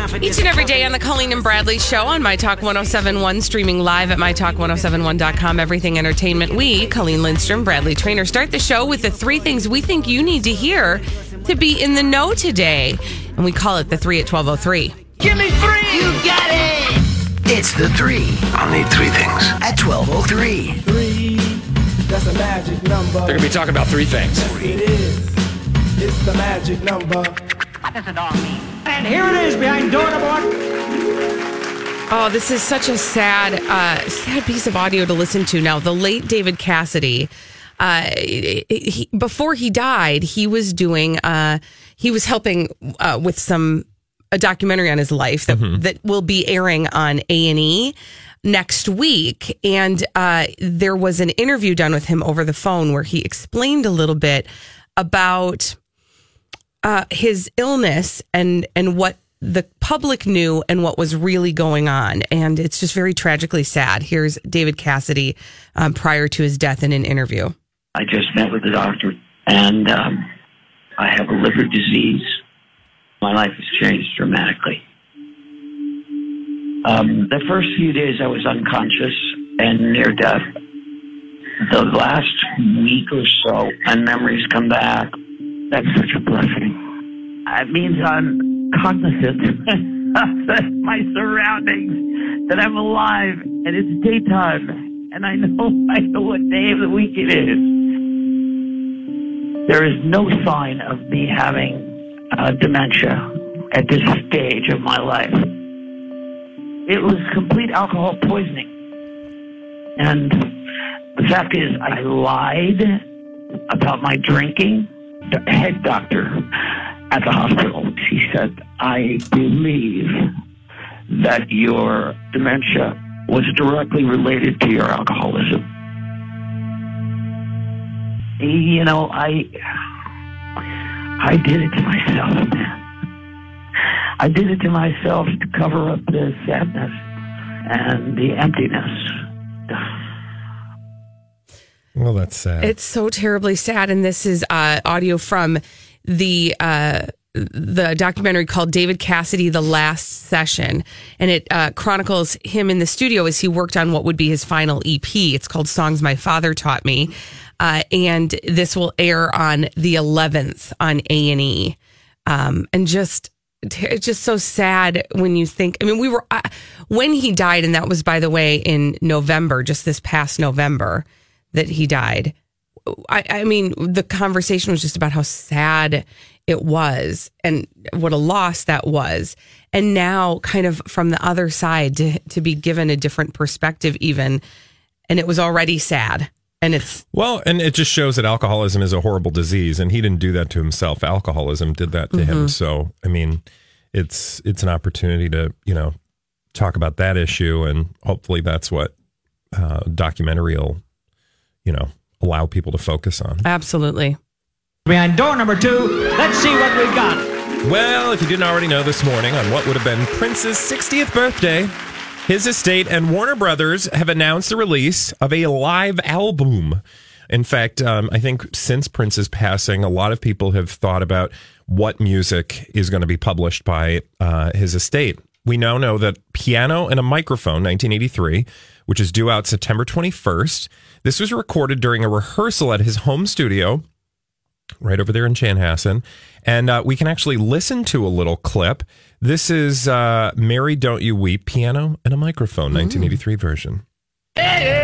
Each and every day on the Colleen and Bradley Show on My Talk 1071, streaming live at MyTalk1071.com, everything entertainment. We, Colleen Lindstrom, Bradley Traynor, start the show with the three things we think you need to hear to be in the know today. And we call it the three at 1203. Give me three! You got it! It's the three I'll need three things. at 1203. Three, that's a magic number. They're gonna be talking about three things. It is. It's the magic number. And here it is behind door number one. Oh, this is such a sad, uh, sad piece of audio to listen to. Now, the late David Cassidy, uh, he, before he died, he was doing, uh, he was helping uh, with some a documentary on his life that that will be airing on A and E next week. And uh, there was an interview done with him over the phone where he explained a little bit about uh, his illness and and what the public knew and what was really going on, and it's just very tragically sad. Here's David Cassidy um, prior to his death in an interview. I just met with the doctor, and um, I have a liver disease. My life has changed dramatically. Um, the first few days I was unconscious and near death. The last week or so, my memories come back. That's such a blessing. It means I'm cognizant of my surroundings, that I'm alive, and it's daytime, and I know I know what day of the week it is. There is no sign of me having uh, dementia at this stage of my life. It was complete alcohol poisoning. And the fact is, I lied about my drinking. The head doctor at the hospital, she said, I believe that your dementia was directly related to your alcoholism. You know, I I did it to myself, man. I did it to myself to cover up the sadness and the emptiness. Well, that's sad. It's so terribly sad, and this is uh, audio from the uh, the documentary called David Cassidy: The Last Session, and it uh, chronicles him in the studio as he worked on what would be his final EP. It's called "Songs My Father Taught Me," uh, and this will air on the 11th on A and E, um, and just. It's just so sad when you think. I mean, we were uh, when he died, and that was, by the way, in November, just this past November that he died. I, I mean, the conversation was just about how sad it was and what a loss that was. And now, kind of from the other side, to, to be given a different perspective, even, and it was already sad. And it's well, and it just shows that alcoholism is a horrible disease, and he didn't do that to himself. Alcoholism did that to Mm-hmm. him. So, I mean, it's it's an opportunity to you know talk about that issue, and hopefully, that's what uh, documentary will you know allow people to focus on. absolutely. Behind door number two, let's see what we've got. Well, if you didn't already know this morning on what would have been Prince's 60th birthday, his estate and Warner Brothers have announced the release of a live album. In fact, um, I think since Prince's passing, a lot of people have thought about what music is going to be published by uh, his estate. We now know that Piano and a Microphone, 1983, which is due out September 21st. This was recorded during a rehearsal at his home studio right over there in Chanhassen. And uh, we can actually listen to a little clip. This is uh, Mary Don't You Weep, piano and a microphone, 1983 version. Mother, don't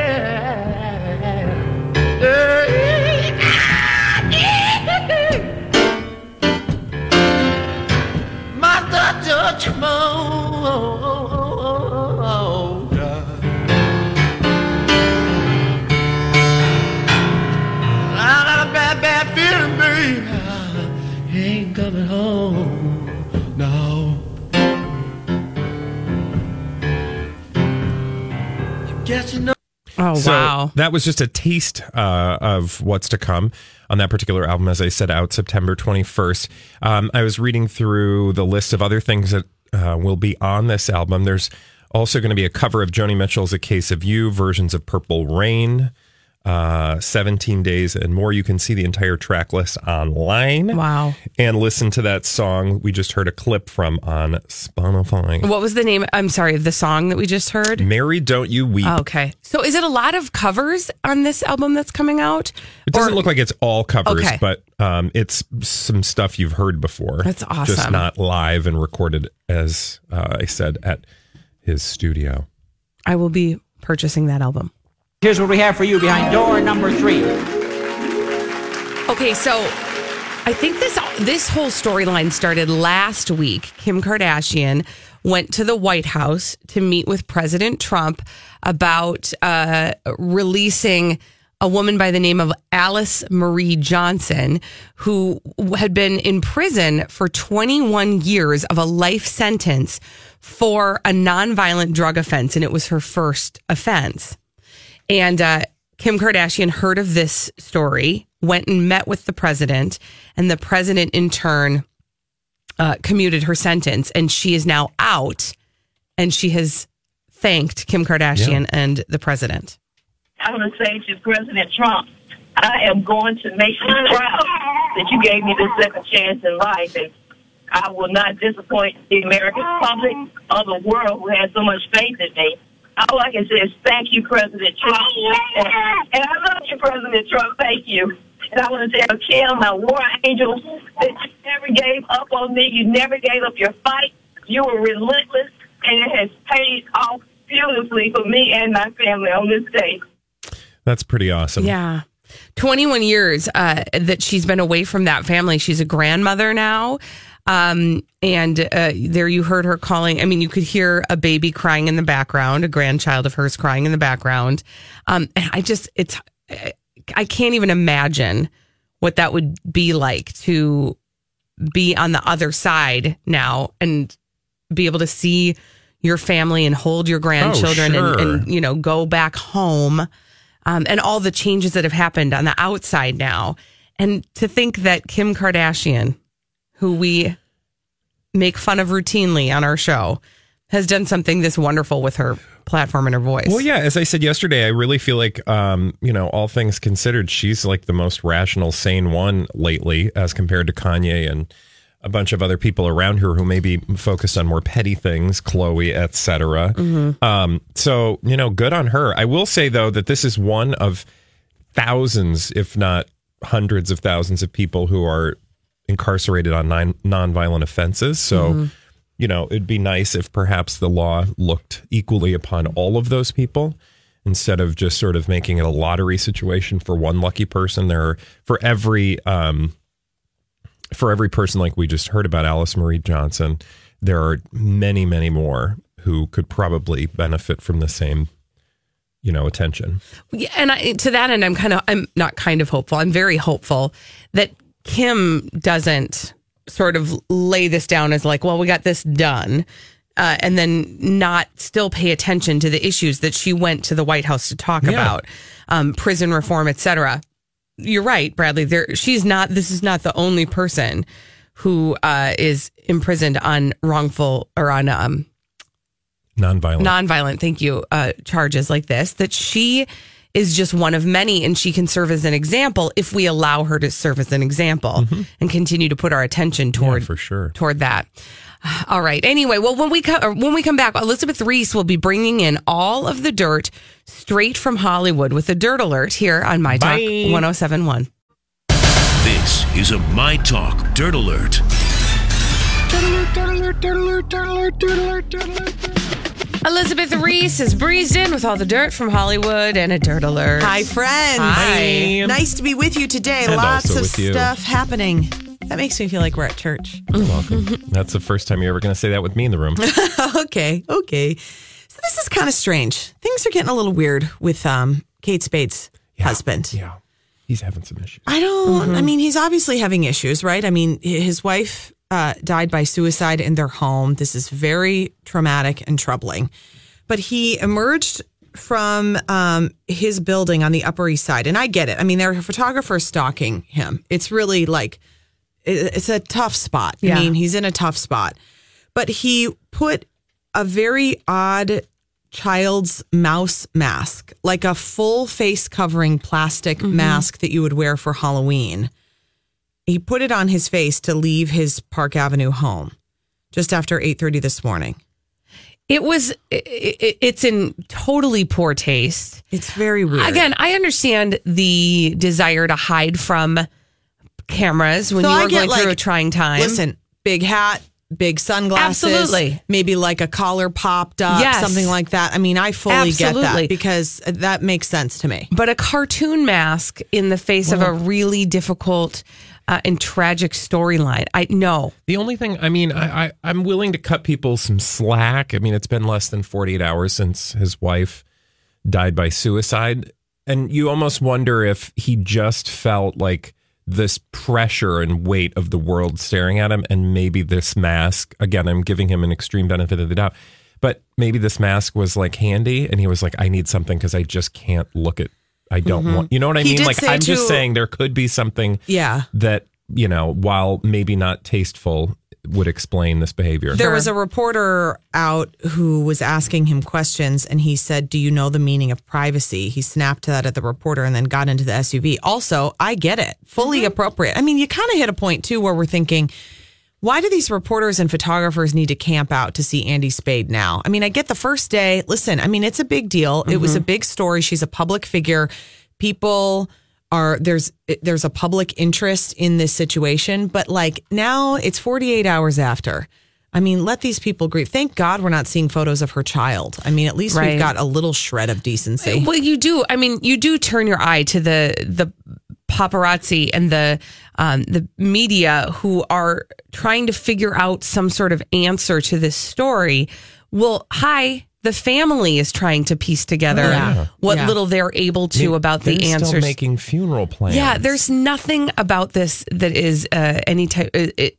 So wow. that was just a taste uh, of what's to come on that particular album, as I said, out September 21st. Um, I was reading through the list of other things that uh, will be on this album. There's also going to be a cover of Joni Mitchell's A Case of You, versions of Purple Rain, uh, 17 Days, and more. You can see the entire track list online. Wow. And listen to that song we just heard a clip from on Spotify. What was the name? I'm sorry, of the song that we just heard? Mary, Don't You Weep. Oh, okay. So is it a lot of covers on this album that's coming out? It doesn't Or- look like it's all covers, Okay. but um, it's some stuff you've heard before. That's awesome. Just not live and recorded, as uh, I said, at his studio. I will be purchasing that album. Here's what we have for you behind door number three. Okay, so I think this this whole storyline started last week. Kim Kardashian went to the White House to meet with President Trump about uh, releasing a woman by the name of Alice Marie Johnson, who had been in prison for 21 years of a life sentence for a nonviolent drug offense, and it was her first offense. And uh, Kim Kardashian heard of this story, went and met with the president, and the president in turn uh, commuted her sentence, and she is now out, and she has thanked Kim Kardashian and the president. I want to say to President Trump, I am going to make you proud that you gave me this second chance in life, and I will not disappoint the American public or the world who has so much faith in me. All I can say is thank you, President Trump. And, and I love you, President Trump. Thank you. And I want to tell Kim, my war angel, that you never gave up on me. You never gave up your fight. You were relentless, and it has paid off beautifully for me and my family on this day. That's pretty awesome. Yeah. 21 years uh, that she's been away from that family. She's a grandmother now. Um, and uh, there you heard her calling. I mean, you could hear a baby crying in the background, a grandchild of hers crying in the background. Um, and I just, it's, I can't even imagine what that would be like to be on the other side now and be able to see your family and hold your grandchildren sure. and, and, you know, go back home um, and all the changes that have happened on the outside now. And to think that Kim Kardashian, who we make fun of routinely on our show, has done something this wonderful with her platform and her voice. Well, yeah, as I said yesterday, I really feel like, um, you know, all things considered, she's like the most rational, sane one lately as compared to Kanye and a bunch of other people around her who may be focused on more petty things, Khloe, etc. Um, so, you know, good on her. I will say, though, that this is one of thousands, if not hundreds of thousands of people who are incarcerated on non nonviolent offenses. So, you know, it'd be nice if perhaps the law looked equally upon all of those people instead of just sort of making it a lottery situation for one lucky person. There are for every um, for every person like we just heard about Alice Marie Johnson, there are many, many more who could probably benefit from the same, you know, attention. Yeah, and I, to that end, I'm kind of, I'm not kind of hopeful. I'm very hopeful that Kim doesn't sort of lay this down as like, well, we got this done. Uh, and then not still pay attention to the issues that she went to the White House to talk Yeah. about, um, prison reform, et cetera. You're right, Bradley. There, she's not. This is not the only person who uh, is imprisoned on wrongful or on um, Nonviolent. nonviolent, thank you, uh, charges like this, that she is just one of many and she can serve as an example if we allow her to serve as an example mm-hmm. and continue to put our attention toward for sure. toward that. All right. Anyway, well, when we come when we come back, Elizabeth Ries will be bringing in all of the dirt straight from Hollywood with a dirt alert here on My Talk Bye. 1071. This is a My Talk Dirt Alert. Elizabeth Ries has breezed in with all the dirt from Hollywood and a dirt alert. Hi, friends. Hi. Nice to be with you today. And Lots also of with you. stuff happening. That makes me feel like we're at church. You're welcome. That's the first time you're ever going to say that with me in the room. okay, okay. So this is kind of strange. Things are getting a little weird with um, Kate Spade's husband. yeah. He's having some issues. I don't. I mean, he's obviously having issues, right? I mean, h- his wife uh, died by suicide in their home. This is very traumatic and troubling. But he emerged from um, his building on the Upper East Side, and I get it. I mean, there are photographers stalking him. It's really like it's a tough spot. Yeah. I mean, he's in a tough spot, but he put a very odd child's mouse mask, like a full face covering plastic mask that you would wear for Halloween. He put it on his face to leave his Park Avenue home just after 8:30 this morning. It was. It, it, it's in totally poor taste. It's very weird. Again, I understand the desire to hide from cameras when So you are going through a trying time. Listen, big hat, big sunglasses, Absolutely. maybe like a collar popped up, Yes. something like that. I mean, I fully get that because that makes sense to me. but a cartoon mask in the face of a really difficult uh, and tragic storyline. I know. The only thing, I mean, I, I, I'm willing to cut people some slack. I mean, it's been less than 48 hours since his wife died by suicide. And you almost wonder if he just felt like this pressure and weight of the world staring at him. And maybe this mask, again, I'm giving him an extreme benefit of the doubt, but maybe this mask was like handy. And he was like, I need something because I just can't look at, I don't mm-hmm. want, you know what I He mean? Like, I'm just saying there could be something Yeah. that you know while maybe not tasteful would explain this behavior There was a reporter out who was asking him questions, and he said, Do you know the meaning of privacy? He snapped that at the reporter and then got into the SUV. Also, I get it, fully mm-hmm. appropriate. I mean, you kind of hit a point too where we're thinking, why do these reporters and photographers need to camp out to see Andy Spade now? I mean, I get the first day. Listen, I mean, it's a big deal. It was a mm-hmm. big story. She's a public figure. People are there's there's a public interest in this situation, but like now it's 48 hours after. I mean, let these people grieve. Thank God we're not seeing photos of her child. I mean, at least Right. we've got a little shred of decency. Well, you do. I mean, you do turn your eye to the the paparazzi and the um, the media who are trying to figure out some sort of answer to this story. Well, hi. The family is trying to piece together Yeah. what Yeah. little they're able to I mean, about they're the still answers. making funeral plans yeah, there's nothing about this that is uh, any type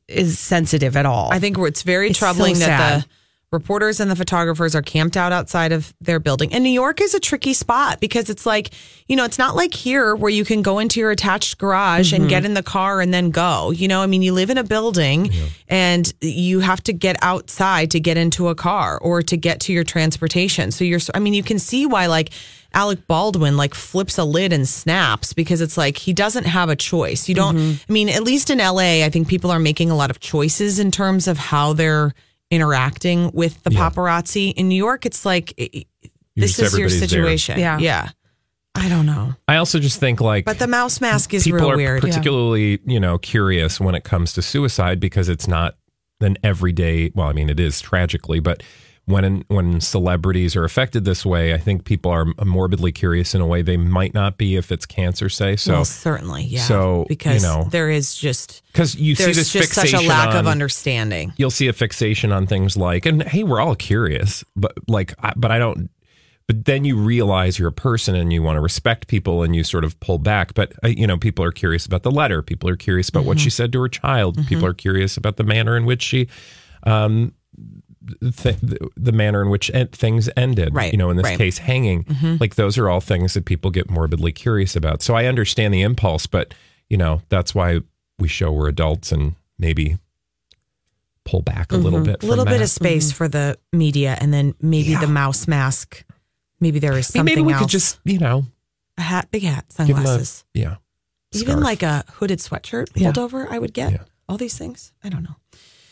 is sensitive at all. I think it's very It's so troubling that sad. the reporters and the photographers are camped out outside of their building. And New York is a tricky spot because it's like, you know, it's not like here where you can go into your attached garage Mm-hmm. and get in the car and then go. You know, I mean, you live in a building and you have to get outside to get into a car or to get to your transportation. So you're, I mean, you can see why like Alec Baldwin like flips a lid and snaps because it's like he doesn't have a choice. You don't, Mm-hmm. I mean, at least in LA, I think people are making a lot of choices in terms of how they're interacting with the paparazzi. In New York, it's like i- i- this just is your everybody's there. situation. Yeah. Yeah. I don't know. i also just think like But the mouse mask is people real are weird. particularly you know curious when it comes to suicide because it's not an everyday well i mean it is tragically but when when celebrities are affected this way i think people are morbidly curious in a way they might not be if it's cancer say. So well, certainly, yeah. so, because you know, there is just because you see there's this just such a lack of understanding. you'll see a fixation on things like and hey we're all curious but like I, but i don't but then you realize you're a person and you want to respect people and you sort of pull back but uh, you know people are curious about the letter. People are curious about what she said to her child. People are curious about the manner in which she um th- the manner in which en- things ended Right, you know in this right. case hanging mm-hmm. like those are all things that people get morbidly curious about so i understand the impulse but you know that's why we show we're adults and maybe pull back a little mm-hmm. bit A little from bit that. of space mm-hmm. for the media, and then maybe Yeah. the mouse mask. Maybe there is I mean, something maybe we else. could just you know a hat, big hat, give them a sunglasses, yeah even like a hooded sweatshirt Yeah. pulled over. I would get Yeah. all these things. I don't know.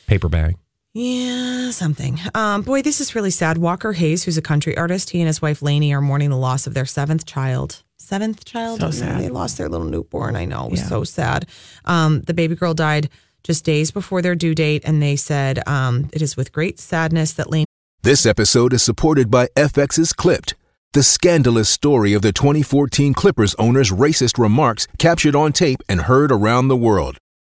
paper bag Yeah, something. Um, boy, this is really sad. Walker Hayes, who's a country artist, he and his wife Laney are mourning the loss of their seventh child. Seventh child. So sad. They lost their little newborn. I know. It was Yeah. so sad. Um, the baby girl died just days before their due date, and they said um, it is with great sadness that Laney. This episode is supported by FX's Clipped, the scandalous story of the 2014 Clippers owner's racist remarks captured on tape and heard around the world.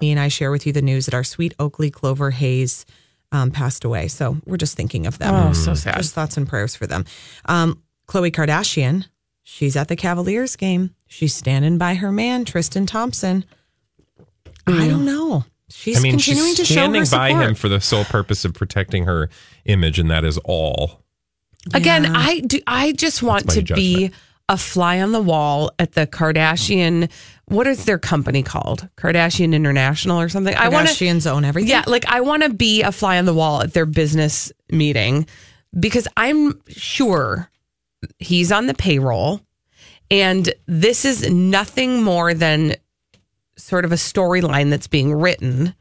Me and I share with you the news that our sweet Oakley Clover Hayes um, passed away. So we're just thinking of them. Oh, so sad. Just thoughts and prayers for them. Um, Khloe Kardashian, she's at the Cavaliers game. She's standing by her man, Tristan Thompson. I don't know. She's I mean, continuing she's to show standing her by him for the sole purpose of protecting her image, and that is all. Again, I do. I just want That's my to be a fly on the wall at the Kardashian. What is their company called? Kardashian International or something? I want to. Kardashians own everything. Yeah, like I want to be a fly on the wall at their business meeting because I'm sure he's on the payroll, and this is nothing more than sort of a storyline that's being written.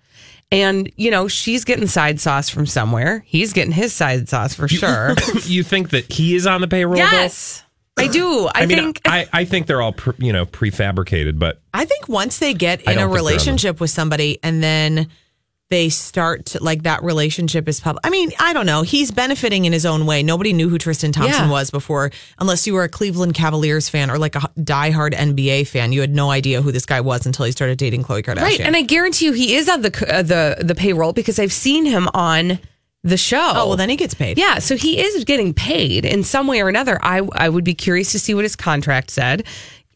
And you know, she's getting side sauce from somewhere. He's getting his side sauce for sure. you think that he is on the payroll? though? Yes, I do. I, I, mean, think. I, I think they're all pre, you know prefabricated, but I think once they get in a think they're on the- relationship with somebody and then they start to, like that relationship is public. I mean, I don't know. He's benefiting in his own way. Nobody knew who Tristan Thompson Yeah. was before, unless you were a Cleveland Cavaliers fan or like a diehard NBA fan. You had no idea who this guy was until he started dating Khloe Kardashian. Right, and I guarantee you, he is on the uh, the the payroll because I've seen him on the show. Oh, well, then he gets paid. Yeah, so he is getting paid in some way or another. I I would be curious to see what his contract said.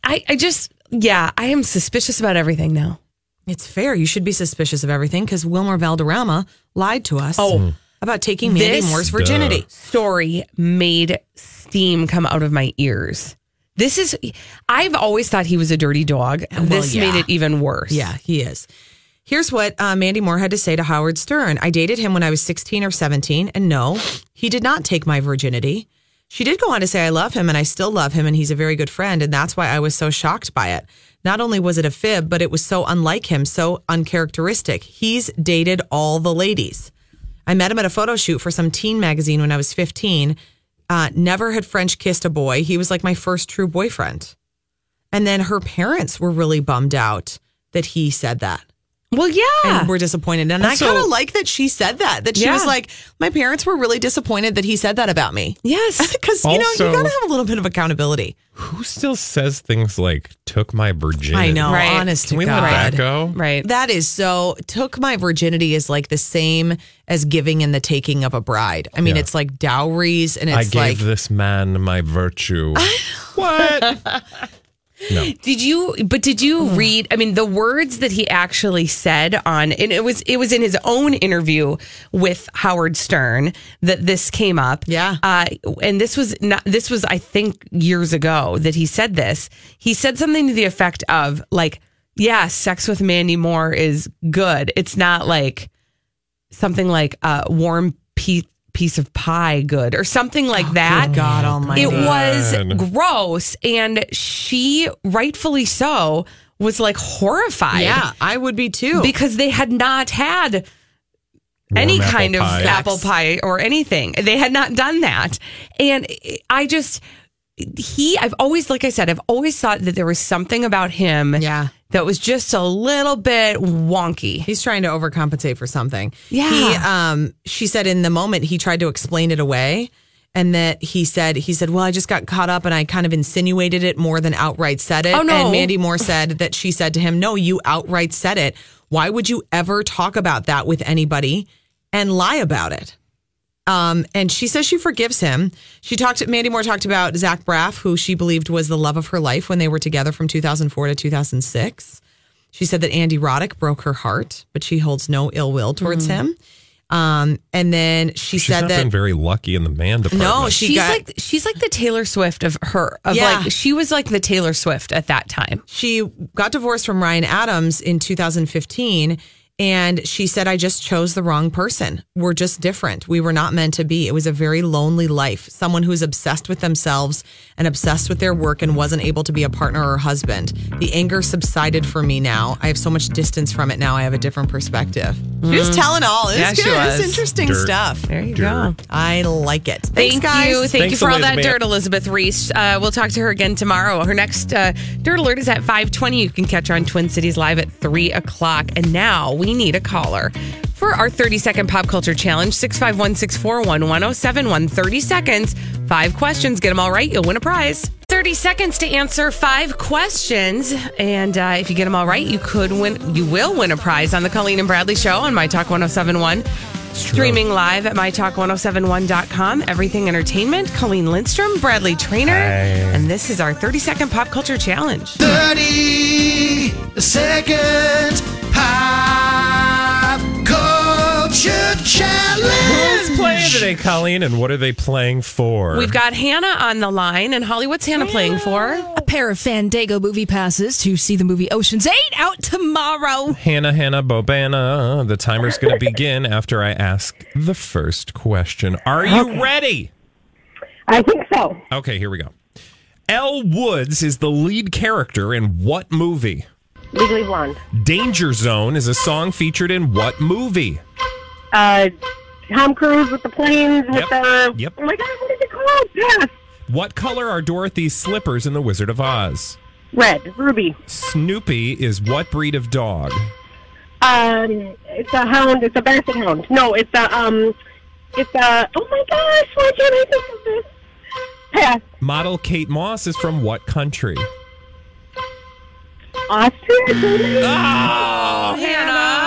I I just yeah, I am suspicious about everything now. It's fair. You should be suspicious of everything because Wilmer Valderrama lied to us Oh. about taking Mandy This Moore's virginity. story made steam come out of my ears. This is I've always thought he was a dirty dog. this yeah. made it even worse. Yeah, he is. Here's what uh, Mandy Moore had to say to Howard Stern. I dated him when I was 16 or 17, and no, he did not take my virginity. She did go on to say, I love him and I still love him, and he's a very good friend. And that's why I was so shocked by it. Not only was it a fib, but it was so unlike him, so uncharacteristic. He's dated all the ladies. I met him at a photo shoot for some teen magazine when I was 15. Uh, never had French kissed a boy. He was like my first true boyfriend. And then her parents were really bummed out that he said that. Well, yeah. And we're disappointed. And Also- I kind of like that she said that, that she Yeah. was like, my parents were really disappointed that he said that about me. Yes. Because, you know, you got to have a little bit of accountability. who still says things like "took my virginity"? I know, Right. honest Can to we God. let that go? Right. That is so, took my virginity is like the same as giving and the taking of a bride. I mean, Yeah. it's like dowries and I it's gave like, this man my virtue. what? No. Did you? But did you read? I mean, the words that he actually said on, and it was it was in his own interview with Howard Stern that this came up. Yeah. uh, and this was not. This was I think years ago that he said this. He said something to the effect of like, "Yeah, sex with Mandy Moore is good. It's not like something like a warm piece." Piece of pie good or something like oh, that Oh, God almighty. it was gross and she rightfully so was like horrified yeah, I would be too. because they had not had any Warm kind of apple pie. apple pie or anything they had not done that and i just he i've always like i said i've always thought that there was something about him Yeah. That was just a little bit wonky He's trying to overcompensate for something. Yeah. He um she said in the moment he tried to explain it away and that he said he said, "Well, I just got caught up and I kind of insinuated it more than outright said it." Oh, no. And Mandy Moore said that she said to him, "No, you outright said it. Why would you ever talk about that with anybody and lie about it?" Um, and she says she forgives him. She talked. Mandy Moore talked about Zach Braff, who she believed was the love of her life when they were together from 2004 to 2006. She said that Andy Roddick broke her heart, but she holds no ill will towards him. Um, and then she She's said not that been very lucky in the man department. no, she she's got like she's like the taylor swift of her of Yeah. like she was like the taylor swift at that time she got divorced from Ryan Adams in 2015 And she said, I just chose the wrong person. We're just different. We were not meant to be. It was a very lonely life. Someone who's obsessed with themselves and obsessed with their work and wasn't able to be a partner or husband. The anger subsided for me now. I have so much distance from it now. I have a different perspective. She was Mm. telling all. It was Yeah, good. It was was. interesting Dirt. stuff. There you go. I like it. Thank guys. you. Thank you for all that Elizabeth. dirt, Elizabeth Ries. Uh, we'll talk to her again tomorrow. Her next uh, Dirt Alert is at 520. You can catch her on Twin Cities Live at 3 o'clock. And now we need a caller for our 30 second pop culture challenge 651 641 1071. 30 seconds, five questions. Get them all right. You'll win a prize. 30 seconds to answer five questions. And uh, if you get them all right, you could win, you will win a prize on the Colleen and Bradley show on My Talk 1071. Streaming live at mytalk1071.com. Everything Entertainment. Colleen Lindstrom, Bradley Traynor. And this is our 30 second pop culture challenge. 30 second pop culture challenge. Who's playing today, Colleen, and what are they playing for? We've got Hannah on the line. And Holly, what's Hannah playing for? A pair of Fandango movie passes to see the movie Ocean's 8 out tomorrow. Hannah, Hannah, Bobana. The timer's going to begin after I ask the first question. Are you Okay. ready? I think so. Okay, here we go. Elle Woods is the lead character in what movie? Legally Blonde. Danger Zone is a song featured in what movie? Uh, Tom Cruise with the planes with Yep. the. Yep. Oh my God, what is it called? Yes. What color are Dorothy's slippers in The Wizard of Oz? Red. Ruby. Snoopy is what breed of dog? Um, it's a hound. It's a basset hound. No, it's a um, it's a. Oh my gosh, why can't I think of this? Pass. Model Kate Moss is from what country? Austria. Oh, Hannah.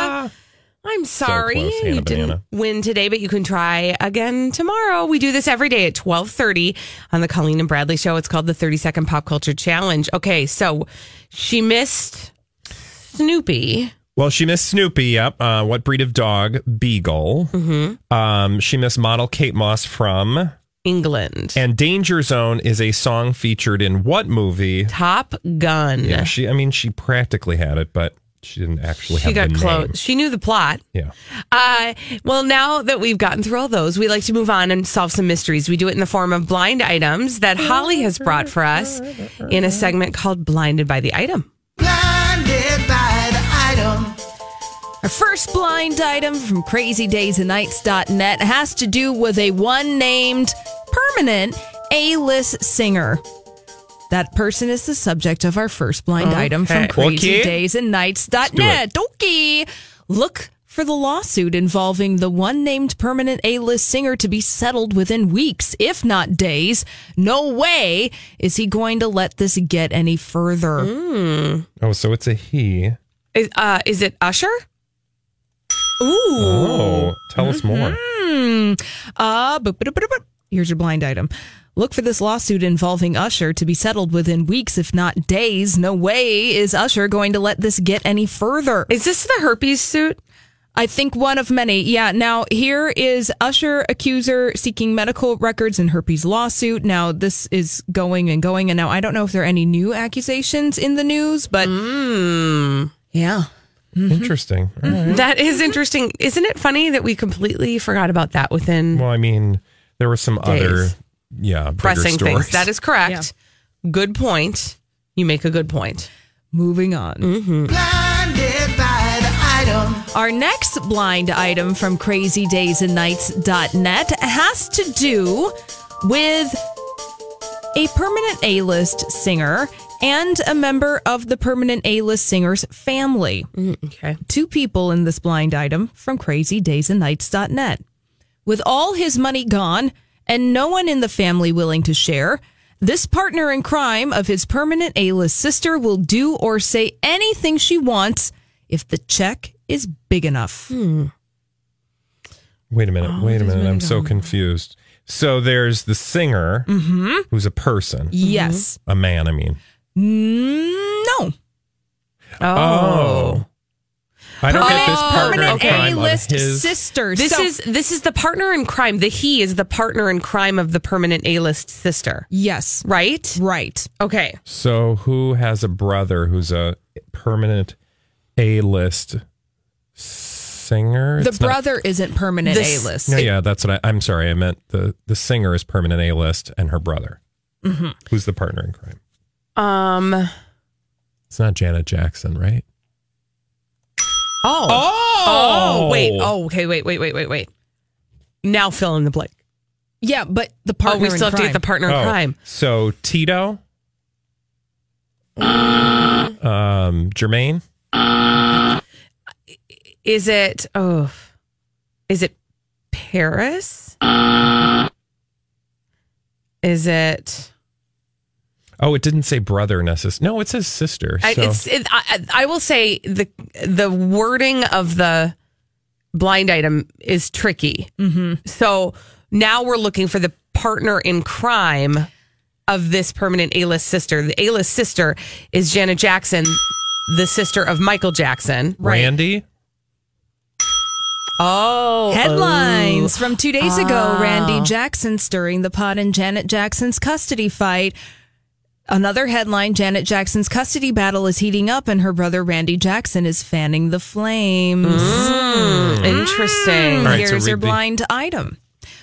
I'm sorry close, you didn't win today, but you can try again tomorrow. We do this every day at 12:30 on the Colleen and Bradley show. It's called the 30 Second Pop Culture Challenge. Okay, so she missed Snoopy. Well, she missed Snoopy. Yep. Uh, what breed of dog? Beagle. Mm-hmm. Um, she missed model Kate Moss from England. And Danger Zone is a song featured in what movie? Top Gun. Yeah, she. I mean, she practically had it, but she didn't actually She have got the close. name. She knew the plot. Yeah. Uh, well, now that we've gotten through all those, we like to move on and solve some mysteries. We do it in the form of blind items that Holly has brought for us in a segment called Blinded by the Item. Blinded by the item. Our first blind item from crazydaysandnights.net has to do with a one named permanent A list singer. That person is the subject of our first blind item from Okay. Okay. crazydaysandnights.net. Okay. Look for the lawsuit involving the one named permanent A list singer to be settled within weeks, if not days. No way is he going to let this get any further. Hmm. Oh, so it's a he. Is, uh, is it Usher? Ooh. Oh, tell us more. Hmm. Uh, here's your blind item. Look for this lawsuit involving Usher to be settled within weeks, if not days. No way is Usher going to let this get any further. Is this the herpes suit? I think one of many. Yeah. Now, here is Usher accuser seeking medical records in herpes lawsuit. Now, this is going and going. And now I don't know if there are any new accusations in the news, but hmm. yeah. Mm-hmm. Interesting. All right. That is interesting. Isn't it funny that we completely forgot about that within Well, I mean, there were some Days. other, yeah, pressing stories. things? That is correct. Good point. You make a good point. Moving on. Mm-hmm. Blinded by the item. Our next blind item from crazydaysandnights.net has to do with a permanent A list singer and a member of the permanent A list singer's family. okay. Two people in this blind item from crazydaysandnights.net. With all his money gone and no one in the family willing to share, this partner in crime of his permanent A list sister will do or say anything she wants if the check is big enough. Wait a minute. wait a minute. I'm so confused. So there's the singer Mhm. who's a person. Yes. A man, I mean. Mm, no. Oh. I don't get this partner in permanent crime A-list his. sister. This So- is this is the partner in crime. The he is the partner in crime of the permanent A list sister. Yes. Right? Right. Okay. So who has a brother who's a permanent A-list singer. The It's not- brother isn't permanent The A s- list. No, yeah, that's what I, I'm sorry. I meant the the singer is permanent A list, and her brother, Mhm. who's the partner in crime. Um. It's not Janet Jackson, right? Oh. Oh! Oh. Wait. Oh. Okay. Wait. Wait. Wait. Wait. Wait. Now fill in the blank. Yeah, but the partner. Oh, partner we in still have to get the partner in Oh, crime. So Tito, um, Jermaine. Is it? Oh. Is it Paris? Is it? Oh, it didn't say brother necessarily. No, it says sister. So. I, it's. It, I, I I will say the the wording of the blind item is tricky. Mm-hmm. So now we're looking for the partner in crime of this permanent A list sister. The A list sister is Janet Jackson, the sister of Michael Jackson. Randy. Oh, Headlines from two days ago Oh. Randy Jackson stirring the pot in Janet Jackson's custody fight. Another headline Janet Jackson's custody battle is heating up, and her brother Randy Jackson is fanning the flames. Mm, interesting. All right, so Here's your the- blind item.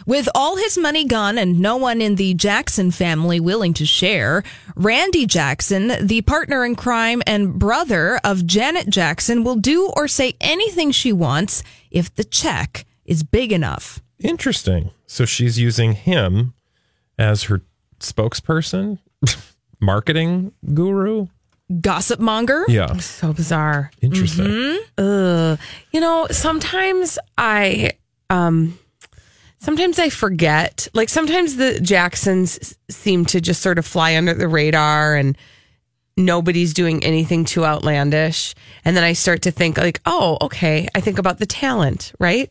With all his money gone and no one in the Jackson family willing to share, Randy Jackson, the partner in crime and brother of Janet Jackson, will do or say anything she wants if the check is big enough. Interesting. So she's using him as her spokesperson, marketing guru. Gossip monger? Yeah. So bizarre. Interesting. Mm-hmm. Ugh. You know, sometimes I um sometimes I forget. Like sometimes the Jacksons seem to just sort of fly under the radar and nobody's doing anything too outlandish. And then I start to think like, "Oh, okay, I think about the talent, right?"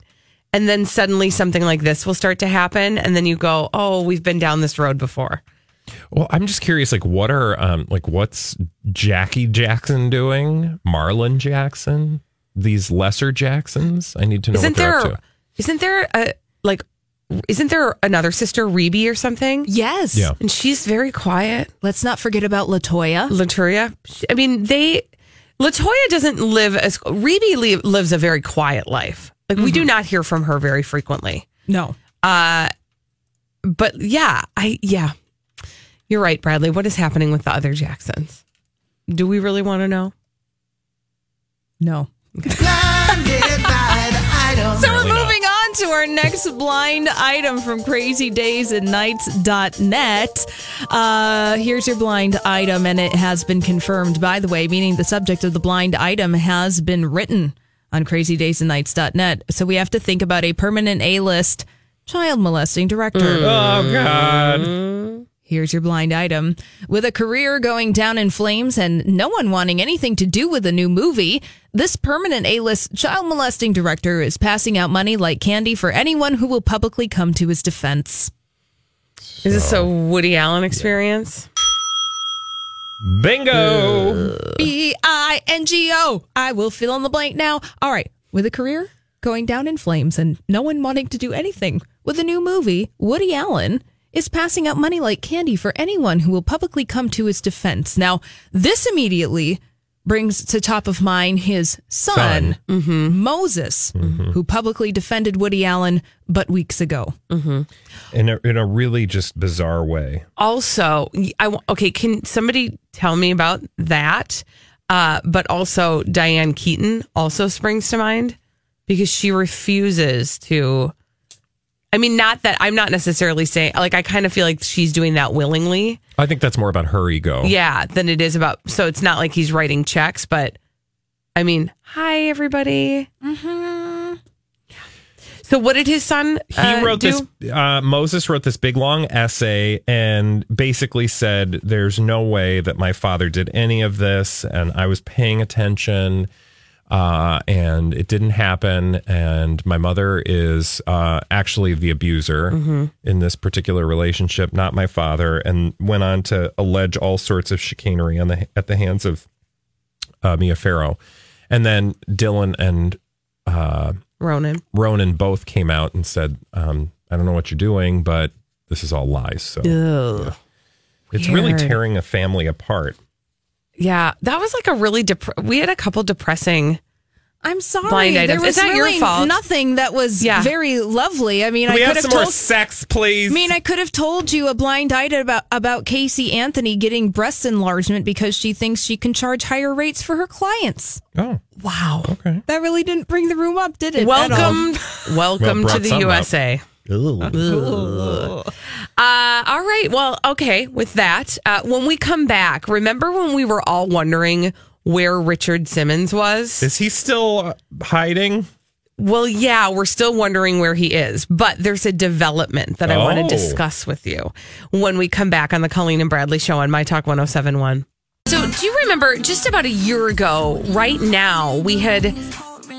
And then suddenly something like this will start to happen and then you go, "Oh, we've been down this road before." Well, I'm just curious, like, what are, um, like, what's Jackie Jackson doing? Marlon Jackson? These lesser Jacksons? I need to know Isn't what they're there up to. isn't there a like isn't there another sister Rebbie or something? Yes. Yeah. And she's very quiet. Let's not forget about Latoya. Latoya. I mean, they Latoya doesn't live as Rebbie li- lives a very quiet life. Like we do not hear from her very frequently. No. Uh but yeah, I yeah. You're right, Bradley. What is happening with the other Jacksons? Do we really want to know? No. So we're moving on to our next blind item from crazydaysandnights.net. Uh, here's your blind item, and it has been confirmed, by the way, meaning the subject of the blind item has been written on crazydaysandnights.net. So we have to think about a permanent A list child molesting director. Oh, God. Here's your blind item. With a career going down in flames and no one wanting anything to do with a new movie, this permanent A list child molesting director is passing out money like candy for anyone who will publicly come to his defense. Is this a Woody Allen experience? Bingo. B I N G O. I will fill in the blank now. All right. With a career going down in flames and no one wanting to do anything with a new movie, Woody Allen is passing out money like candy for anyone who will publicly come to his defense. Now, this immediately brings to top of mind his son, mm-hmm. Mm-hmm. Moses, mm-hmm. who publicly defended Woody Allen but weeks ago. In a, in a really just bizarre way. also i wa- okay can somebody tell me about that uh but also diane keaton also springs to mind because she refuses to i mean not that i'm not necessarily saying like i kind of feel like she's doing that willingly I think that's more about her ego. yeah than it is about so it's not like he's writing checks but i mean hi everybody so what did his son He uh, wrote do? this. Uh, Moses wrote this big long essay and basically said, "There's no way that my father did any of this, and I was paying attention, uh, and it didn't happen. And my mother is uh, actually the abuser Mhm. in this particular relationship, not my father." And went on to allege all sorts of chicanery on the at the hands of uh, Mia Farrow, and then Dylan and. Uh, ronan Ronan both came out and said, um, I don't know what you're doing, but this is all lies. So it's really tearing a family apart. Yeah, that was like a really dep- we had a couple depressing I'm sorry. Blind item. There was Is that your fault? Nothing that was Yeah. very lovely. I mean, Can we I have could some have more told. sex, please? I mean, I could have told you a blind item about about Casey Anthony getting breast enlargement because she thinks she can charge higher rates for her clients. oh, Wow. okay. That really didn't bring the room up, did it? Welcome, welcome Well, to the some up. USA. Uh, all right. Well, okay. With that, uh, when we come back, remember when we were all wondering where Richard Simmons was? Is he still uh, hiding? Well, yeah, we're still wondering where he is, but there's a development that I want to Oh. discuss with you when we come back on the Colleen and Bradley show on My Talk 1071. So, do you remember just about a year ago, right now, we had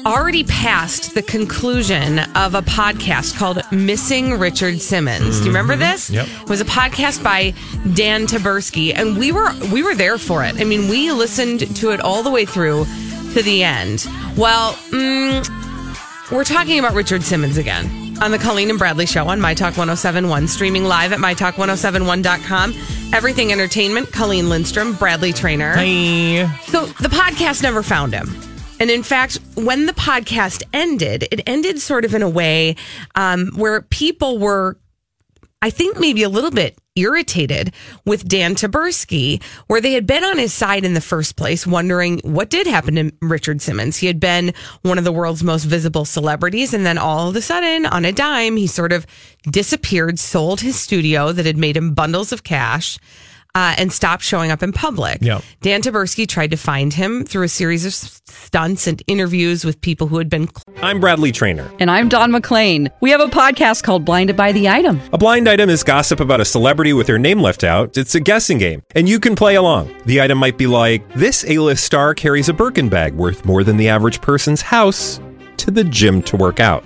already passed the conclusion of a podcast called Missing Richard Simmons. Do you remember this? Yep. It was a podcast by Dan Taberski, and we were we were there for it. I mean, we listened to it all the way through to the end. Well, mm, we're talking about Richard Simmons again on the Colleen and Bradley show on My Talk 1071, streaming live at MyTalk1071.com. Everything Entertainment, Colleen Lindstrom, Bradley Traynor. Hi. So the podcast never found him. And in fact, when the podcast ended, it ended sort of in a way um, where people were, I think, maybe a little bit irritated with Dan Taberski, where they had been on his side in the first place, wondering what did happen to Richard Simmons. He had been one of the world's most visible celebrities. And then all of a sudden, on a dime, he sort of disappeared, sold his studio that had made him bundles of cash. Uh, and stopped showing up in public. Yep. Dan Taberski tried to find him through a series of stunts and interviews with people who had been I'm Bradley Traynor. And I'm Don McClain. We have a podcast called Blinded by the Item. A blind item is gossip about a celebrity with their name left out. It's a guessing game, and you can play along. The item might be like this: A-list star carries a Birkin bag worth more than the average person's house to the gym to work out.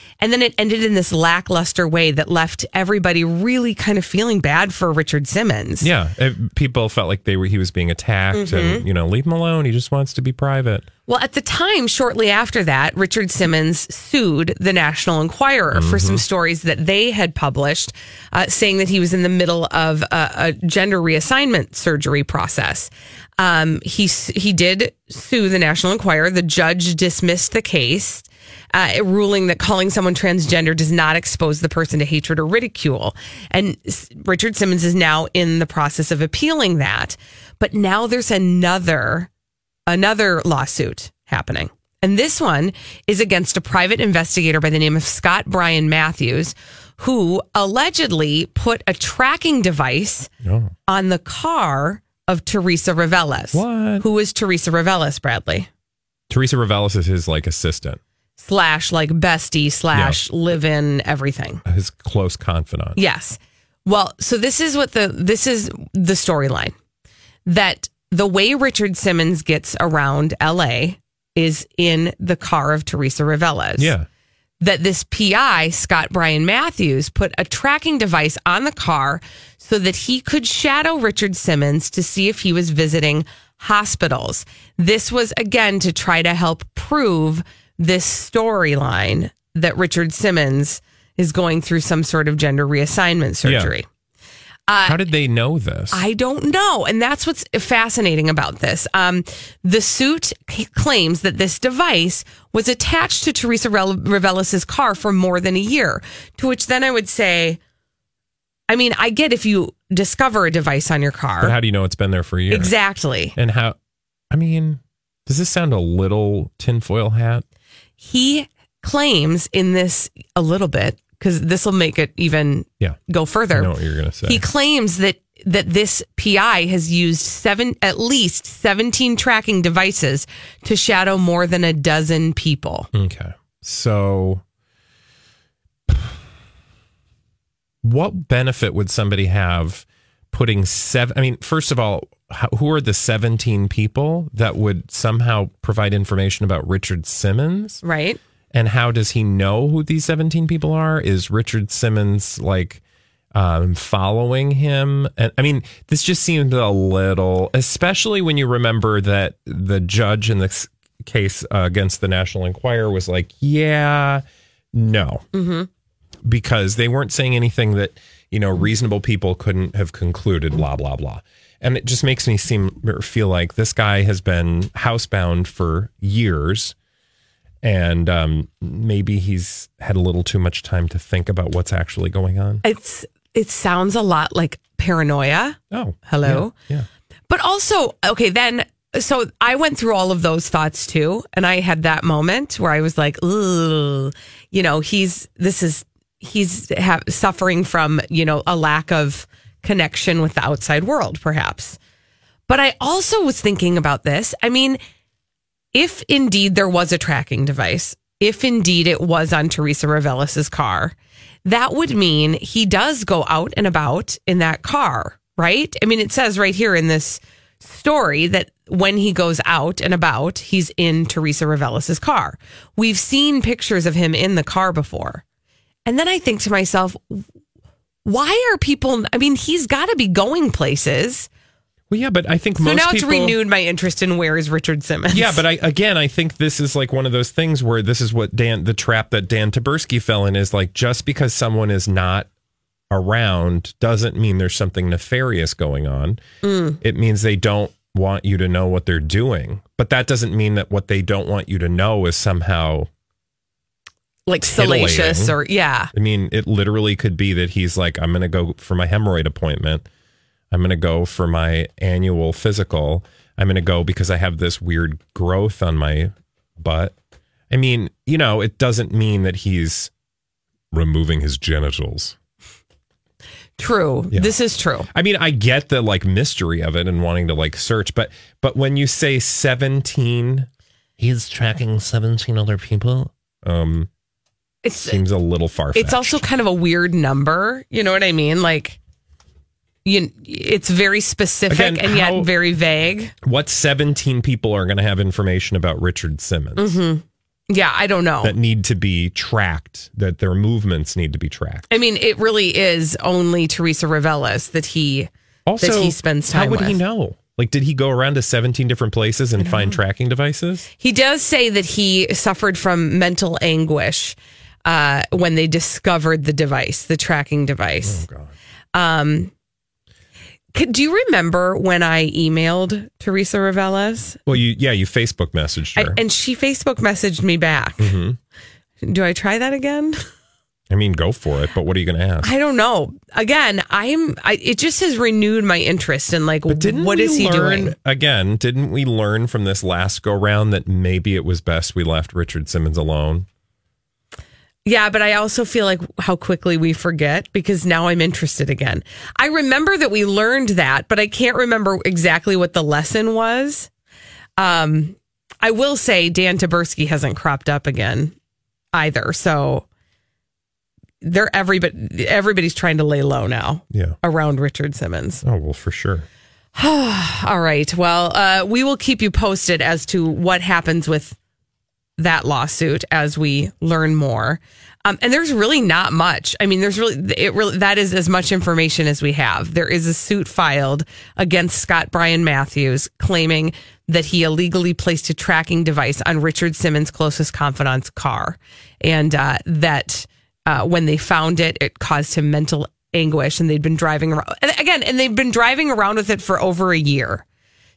And then it ended in this lackluster way that left everybody really kind of feeling bad for Richard Simmons. Yeah, it, people felt like they were he was being attacked, Mhm. and you know, leave him alone. He just wants to be private. Well, at the time, shortly after that, Richard Simmons sued the National Enquirer for some stories that they had published, uh, saying that he was in the middle of a, a gender reassignment surgery process. Um, he he did sue the National Enquirer. The judge dismissed the case. Uh, ruling that calling someone transgender does not expose the person to hatred or ridicule. And S- Richard Simmons is now in the process of appealing that. But now there's another another lawsuit happening. And this one is against a private investigator by the name of Scott Brian Matthews, who allegedly put a tracking device Oh. on the car of Teresa Reveles. What? Who is Teresa Reveles, Bradley? Teresa Reveles is his like assistant, Slash like bestie slash live in everything. his close confidant. Yes. Well, so this is what the this is the storyline that the way Richard Simmons gets around LA is in the car of Teresa Reveles. Yeah. That this PI, Scott Brian Matthews, put a tracking device on the car so that he could shadow Richard Simmons to see if he was visiting hospitals. This was again to try to help prove this storyline that Richard Simmons is going through some sort of gender reassignment surgery. Uh, How did they know this? I don't know. And that's what's fascinating about this. Um, the suit c- claims that this device was attached to Teresa Rel- Reveles' car for more than a year. To which then I would say, I mean, I get if you discover a device on your car. but how do you know it's been there for a year? Exactly. And how? I mean, does this sound a little tinfoil hat? He claims in this a little bit, because this will make it even Yeah. go further. I know what you're going to say. He claims that that this PI has used seven at least 17 tracking devices to shadow more than a dozen people. Okay. So what benefit would somebody have putting seven I mean, first of all, how, who are the 17 people that would somehow provide information about Richard Simmons? Right? And how does he know who these 17 people are? Is Richard Simmons like um, following him. And I mean, this just seemed a little, especially when you remember that the judge in this case uh, against the National Enquirer was like, yeah, no, Mm-hmm. because they weren't saying anything that, you know, reasonable people couldn't have concluded, blah, blah, blah. And it just makes me seem or feel like this guy has been housebound for years. And um, maybe he's had a little too much time to think about what's actually going on. It's it sounds a lot like paranoia. Oh, hello. Yeah. But also, okay, then so I went through all of those thoughts too, and I had that moment where I was like, you know, he's this is he's ha- suffering from you know a lack of connection with the outside world, perhaps. But I also was thinking about this. I mean, if indeed there was a tracking device, if indeed it was on Teresa Reveles's car, that would mean he does go out and about in that car, right? I mean, it says right here in this story that when he goes out and about, he's in Teresa Reveles's car. We've seen pictures of him in the car before. And then I think to myself, why are people I mean, he's got to be going places. Well, yeah, but I think So most now it's people, renewed my interest in where is Richard Simmons. Yeah, but I again, I think this is like one of those things where this is what Dan, the trap that Dan Taberski fell in is like just because someone is not around doesn't mean there's something nefarious going on. Mm. It means they don't want you to know what they're doing, but that doesn't mean that what they don't want you to know is somehow like salacious or yeah. I mean, it literally could be that he's like, I'm going to go for my hemorrhoid appointment. I'm going to go for my annual physical. I'm going to go because I have this weird growth on my butt. I mean, you know, it doesn't mean that he's removing his genitals. True. This is true. I mean, I get the like mystery of it and wanting to like search, but but when you say 17 he's tracking 17 other people, um It's seems a little far it's also kind of a weird number. You know what I mean? Like you it's very specific Again, and yet how- very vague. what 17 people are going to have information about Richard Simmons hmm Yeah, I don't know. that need to be tracked, that their movements need to be tracked. I mean, it really is only Teresa Reveles that he Also, that he spends time how would with. he know? Like, did he go around to 17 different places and find tracking devices? He does say that he suffered from mental anguish uh, when they discovered the device, the tracking device. Oh, God. Um, could, do you remember when I emailed Teresa Reveles? Well, you, yeah, you Facebook messaged I, her. and she Facebook messaged me back. hmm Do I try that again? I mean, go for it, but what are you going to ask? I don't know. Again, I'm. I, it just has renewed my interest in like, Didn't what we he learn, doing? Again, didn't we learn from this last go round that maybe it was best we left Richard Simmons alone? Yeah, but I also feel like how quickly we forget because now I'm interested again. I remember that we learned that, but I can't remember exactly what the lesson was. Um, I will say Dan Taberski hasn't cropped up again either, so they're everybody everybody's trying to lay low now. Yeah. around Richard Simmons. Oh, well, for sure. All right. Well, uh, we will keep you posted as to what happens with that lawsuit as we learn more. Um, and there's really not much. I mean, there's really it really that is as much information as we have. There is a suit filed against Scott Brian Matthews claiming that he illegally placed a tracking device on Richard Simmons' closest confidant's car, and uh, that uh, when they found it, it caused him mental anguish, and they'd been driving around and again, and they've been driving around with it for over a year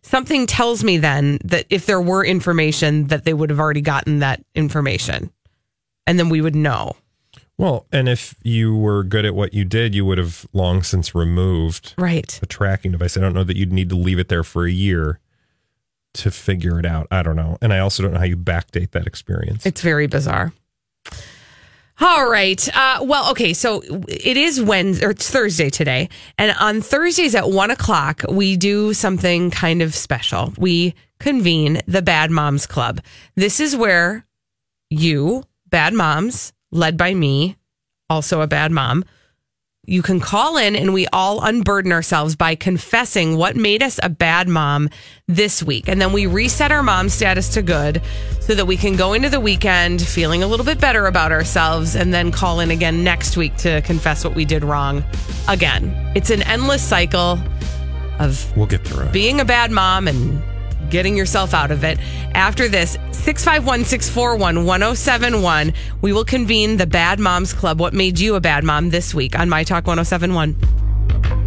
something tells me then that if there were information that they would have already gotten that information and then we would know Well, and if you were good at what you did, you would have long since removed right a tracking device. I don't know that you'd need to leave it there for a year to figure it out. I don't know. And I also don't know how you backdate that experience. it's very bizarre all right. Uh, well okay so it is wednesday or it's thursday today and on thursdays at one o'clock we do something kind of special. We convene the bad moms club. This is where you bad moms led by me also a bad mom you can call in and we all unburden ourselves by confessing what made us a bad mom this week. And then we reset our mom status to good so that we can go into the weekend feeling a little bit better about ourselves and then call in again next week to confess what we did wrong again. It's an endless cycle of We'll get through it. being a bad mom and getting yourself out of it. After this, 651 641 1071, we will convene the Bad Moms Club. What made you a bad mom this week on My Talk 1071?